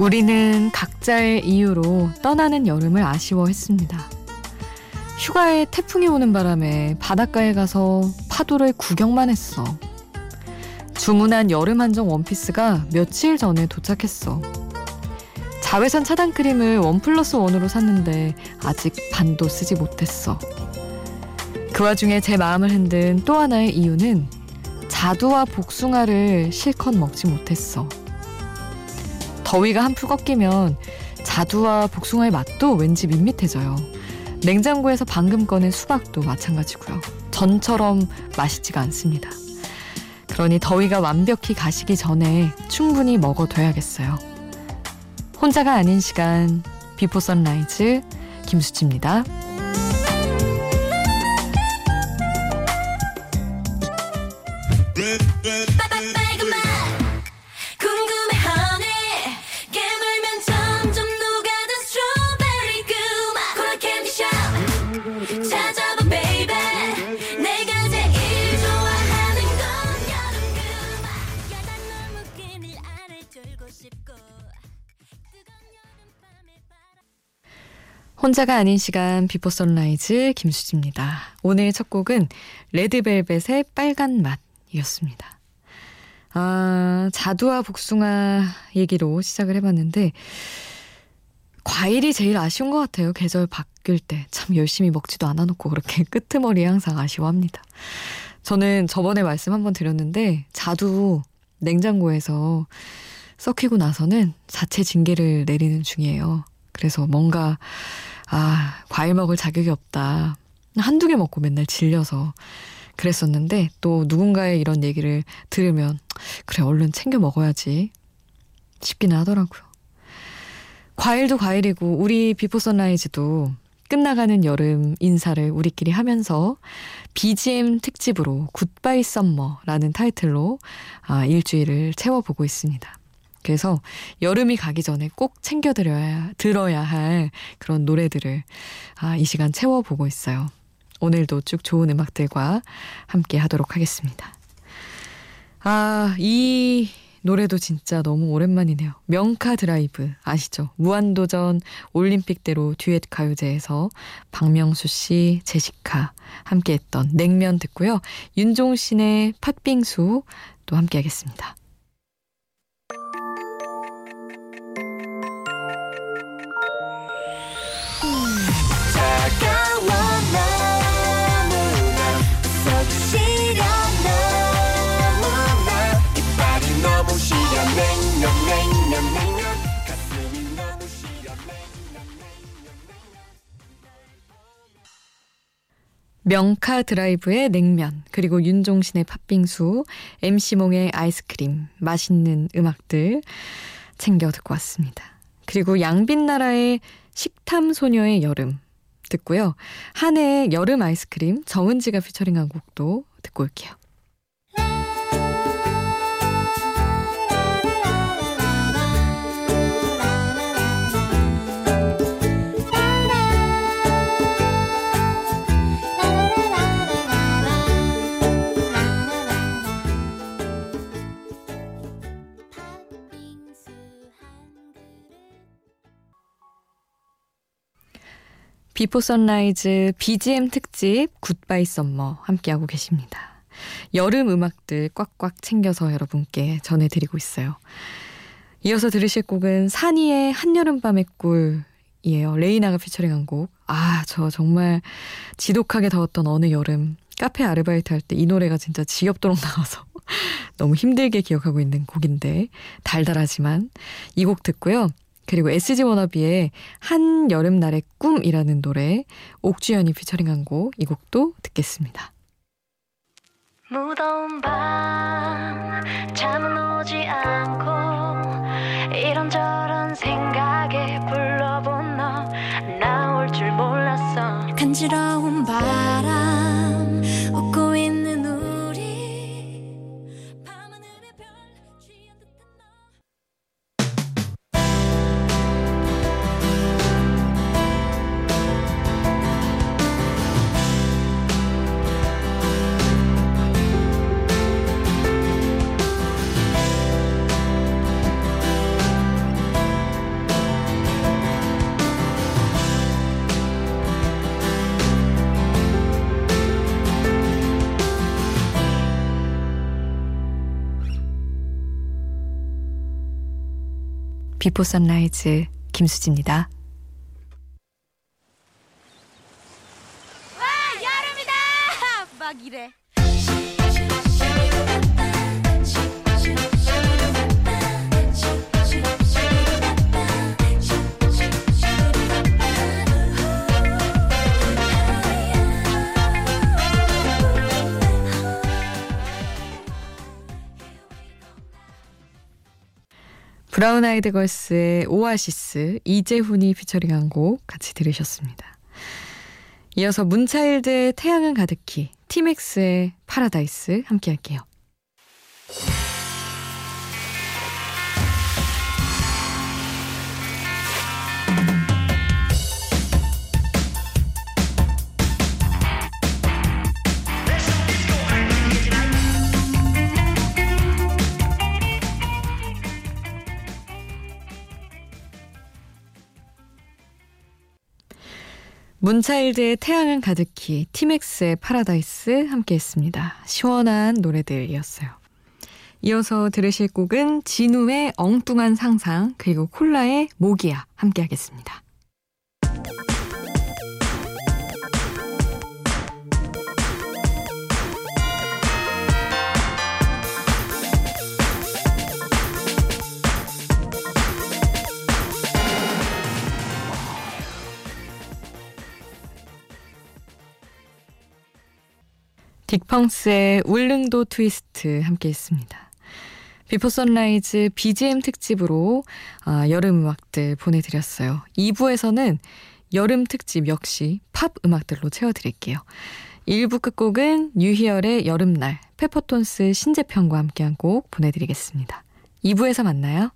우리는 각자의 이유로 떠나는 여름을 아쉬워했습니다. 휴가에 태풍이 오는 바람에 바닷가에 가서 파도를 구경만 했어. 주문한 여름 한정 원피스가 며칠 전에 도착했어. 자외선 차단 크림을 원 플러스 원으로 샀는데 아직 반도 쓰지 못했어. 그 와중에 제 마음을 흔든 또 하나의 이유는 자두와 복숭아를 실컷 먹지 못했어. 더위가 한풀 꺾이면 자두와 복숭아의 맛도 왠지 밋밋해져요. 냉장고에서 방금 꺼낸 수박도 마찬가지고요. 전처럼 맛있지가 않습니다. 그러니 더위가 완벽히 가시기 전에 충분히 먹어둬야겠어요. 혼자가 아닌 시간 비포 선라이즈 김수지입니다. 혼자가 아닌 시간 비포 선라이즈 김수지입니다. 오늘 첫 곡은 레드벨벳의 빨간 맛이었습니다. 아, 자두와 복숭아 얘기로 시작을 해봤는데 과일이 제일 아쉬운 것 같아요. 계절 바뀔 때. 참 열심히 먹지도 않아놓고 그렇게 끄트머리에 항상 아쉬워합니다. 저는 저번에 말씀 한번 드렸는데 자두 냉장고에서 썩히고 나서는 자체 징계를 내리는 중이에요. 그래서 뭔가 아, 과일 먹을 자격이 없다. 한두 개 먹고 맨날 질려서 그랬었는데 또 누군가의 이런 얘기를 들으면 그래, 얼른 챙겨 먹어야지 싶기는 하더라고요. 과일도 과일이고 우리 비포 선라이즈도 끝나가는 여름 인사를 우리끼리 하면서 BGM 특집으로 Goodbye Summer라는 타이틀로 아, 일주일을 채워보고 있습니다. 그래서 여름이 가기 전에 꼭 챙겨드려야, 들어야 할 그런 노래들을 아, 이 시간 채워보고 있어요. 오늘도 쭉 좋은 음악들과 함께 하도록 하겠습니다. 아, 이 노래도 진짜 너무 오랜만이네요. 명카 드라이브 아시죠? 무한도전 올림픽대로 듀엣 가요제에서 박명수 씨, 제시카 함께 했던 냉면 듣고요. 윤종신의 팥빙수 또 함께 하겠습니다. 명카 드라이브의 냉면, 그리고 윤종신의 팥빙수, MC몽의 아이스크림, 맛있는 음악들 챙겨 듣고 왔습니다. 그리고 양빛나라의 식탐 소녀의 여름 듣고요. 한해의 여름 아이스크림 정은지가 피처링한 곡도 듣고 올게요. 비포 선라이즈 BGM 특집 Goodbye Summer 함께하고 계십니다. 여름 음악들 꽉꽉 챙겨서 여러분께 전해드리고 있어요. 이어서 들으실 곡은 산이의 한여름밤의 꿀이에요. 레이나가 피처링한 곡. 아, 저 정말 지독하게 더웠던 어느 여름 카페 아르바이트 할 때 이 노래가 진짜 지겹도록 나와서 너무 힘들게 기억하고 있는 곡인데 달달하지만 이 곡 듣고요. 그리고 SG 워너비의 한 여름날의 꿈이라는 노래 옥주현이 피처링한 곡 이 곡도 듣겠습니다. 무더운 밤 잠은 오지 않고 이런저런 생각에 불러본 너 나올 줄 몰랐어 간지러운 바 비포 선라이즈 김수지입니다. 브라운 아이드 걸스의 오아시스 이재훈이 피처링한 곡 같이 들으셨습니다. 이어서 문차일드의 태양은 가득히 티맥스의 파라다이스 함께 할게요. 문차일드의 태양은 가득히, 티맥스의 파라다이스 함께 했습니다. 시원한 노래들이었어요. 이어서 들으실 곡은 지누의 엉뚱한 상상, 그리고 콜라의 모기야 함께 하겠습니다. 딕펑스의 울릉도 트위스트 함께 했습니다. 비포 선라이즈 BGM 특집으로 아, 여름 음악들 보내드렸어요. 2부에서는 여름 특집 역시 팝 음악들로 채워드릴게요. 1부 끝곡은 유희열의 여름날, 페퍼톤스 신재평과 함께한 곡 보내드리겠습니다. 2부에서 만나요.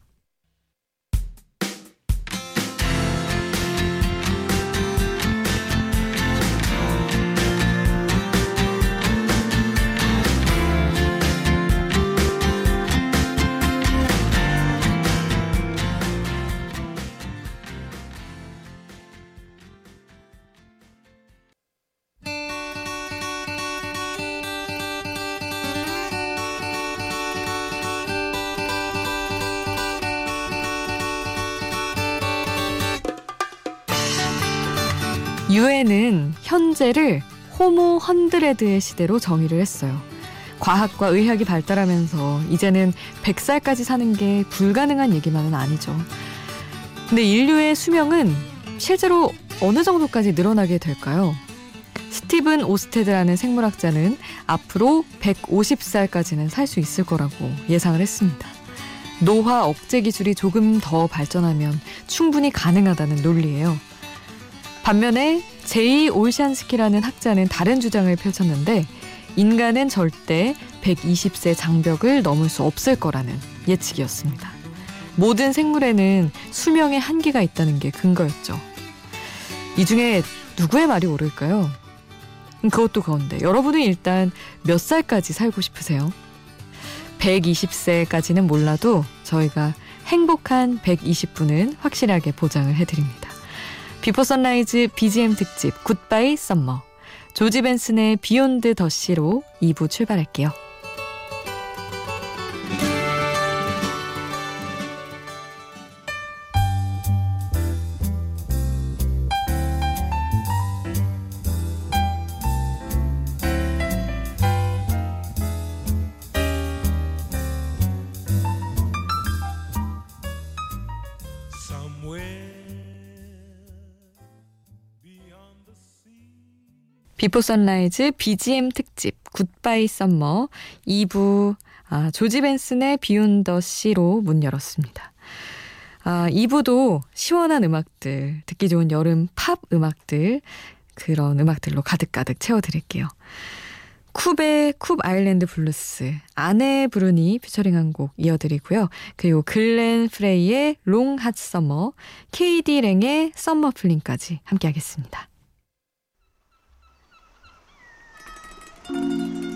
유엔은 현재를 호모 헌드레드의 시대로 정의를 했어요. 과학과 의학이 발달하면서 이제는 100살까지 사는 게 불가능한 얘기만은 아니죠. 근데 인류의 수명은 실제로 어느 정도까지 늘어나게 될까요? 스티븐 오스테드라는 생물학자는 앞으로 150살까지는 살 수 있을 거라고 예상을 했습니다. 노화 억제 기술이 조금 더 발전하면 충분히 가능하다는 논리예요. 반면에 제이 올샨스키라는 학자는 다른 주장을 펼쳤는데 인간은 절대 120세 장벽을 넘을 수 없을 거라는 예측이었습니다. 모든 생물에는 수명의 한계가 있다는 게 근거였죠. 이 중에 누구의 말이 옳을까요? 그것도 그건데 여러분은 일단 몇 살까지 살고 싶으세요? 120세까지는 몰라도 저희가 행복한 120분은 확실하게 보장을 해드립니다. 비포 선라이즈 BGM 특집 Goodbye Summer 조지 벤슨의 Beyond the Sea로 2부 출발할게요. 비포 선라이즈 BGM 특집 Goodbye Summer 2부 아, 조지 벤슨의 Beyond the Sea로 문 열었습니다. 아, 2부도 시원한 음악들, 듣기 좋은 여름 팝 음악들, 그런 음악들로 가득가득 채워드릴게요. 쿱의 Koop Island Blues, 아네 브룬이 피처링한 곡 이어드리고요. 그리고 글렌 프레이의 Long Hot Summer, KD 랭의 Summer Fling까지 함께 하겠습니다. 쿱의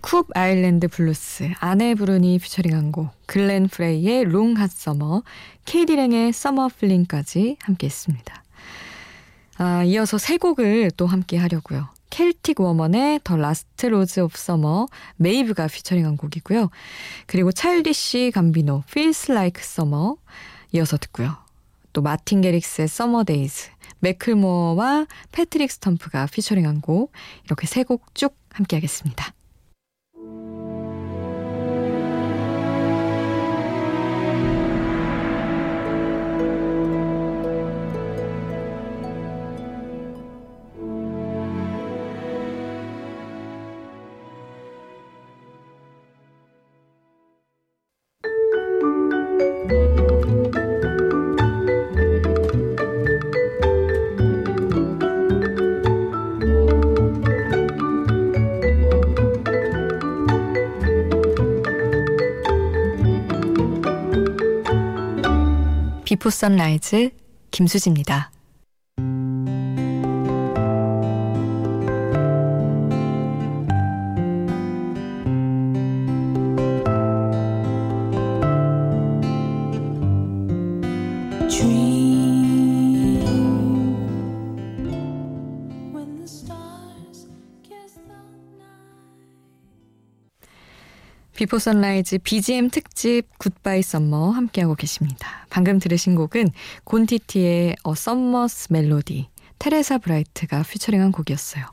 Koop Island Blues, 아네 브룬이 피처링한 곡, 글렌 프레이의 Long Hot Summer, 케이디랭의 Summer Fling까지 함께했습니다. 아, 이어서 세 곡을 또 함께 하려고요. 켈틱 워먼의 The Last Rose of Summer 메이브가 피처링한 곡이고요. 그리고 차일디시 감비노 Feels Like Summer 이어서 듣고요. 또 마틴 게릭스의 Summer Days 맥클모어와 패트릭 스텀프가 피처링한 곡 이렇게 세 곡 쭉 함께 하겠습니다. 비포 선라이즈 김수지입니다. 비포 선라이즈 BGM 특집 Goodbye Summer 함께하고 계십니다. 방금 들으신 곡은 곤티티의 A Summer's Melody 테레사 브라이트가 피처링한 곡이었어요.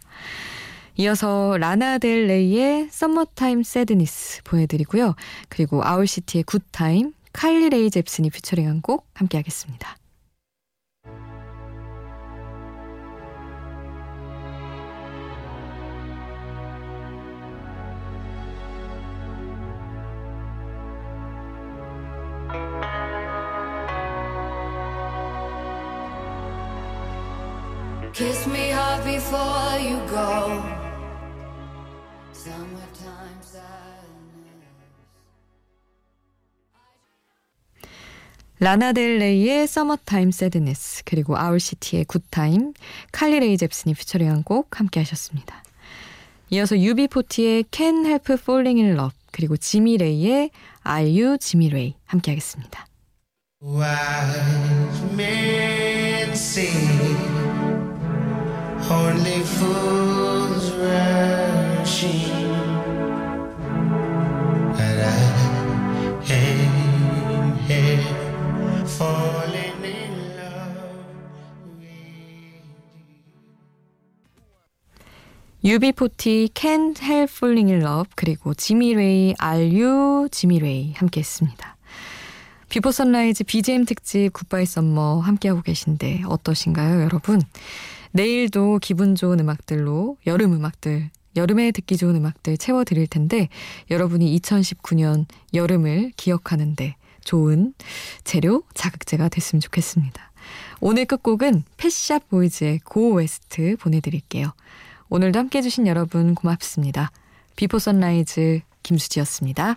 이어서 라나 델 레이의 Summertime Sadness 보내드리고요. 그리고 아울시티의 Good Time 칼리 레이 잽슨이 피처링한 곡 함께하겠습니다. Kiss me hard before you go. Summertime sadness. 라나델레이의 Summertime Sadness 그리고 아울시티의 Good Time 칼리 레이 잽슨이 피처링한 곡 함께 하셨습니다. 이어서 UB40의 Can't Help Falling in Love 그리고 지미 레이의 Are You Jimmy Ray 함께 하겠습니다. Wise men say Only fools rushing And I am here falling in love UB40 Can't Help Falling in Love 그리고 지미 레이 Are You 지미 레이 함께 했습니다. 비포 선라이즈 BGM 특집 Goodbye Summer 함께하고 계신데 어떠신가요 여러분? 내일도 기분 좋은 음악들로 여름 음악들, 여름에 듣기 좋은 음악들 채워드릴 텐데 여러분이 2019년 여름을 기억하는데 좋은 재료, 자극제가 됐으면 좋겠습니다. 오늘 끝곡은 펫 샵 보이즈의 Go West 보내드릴게요. 오늘도 함께 해주신 여러분 고맙습니다. 비포 선라이즈 김수지였습니다.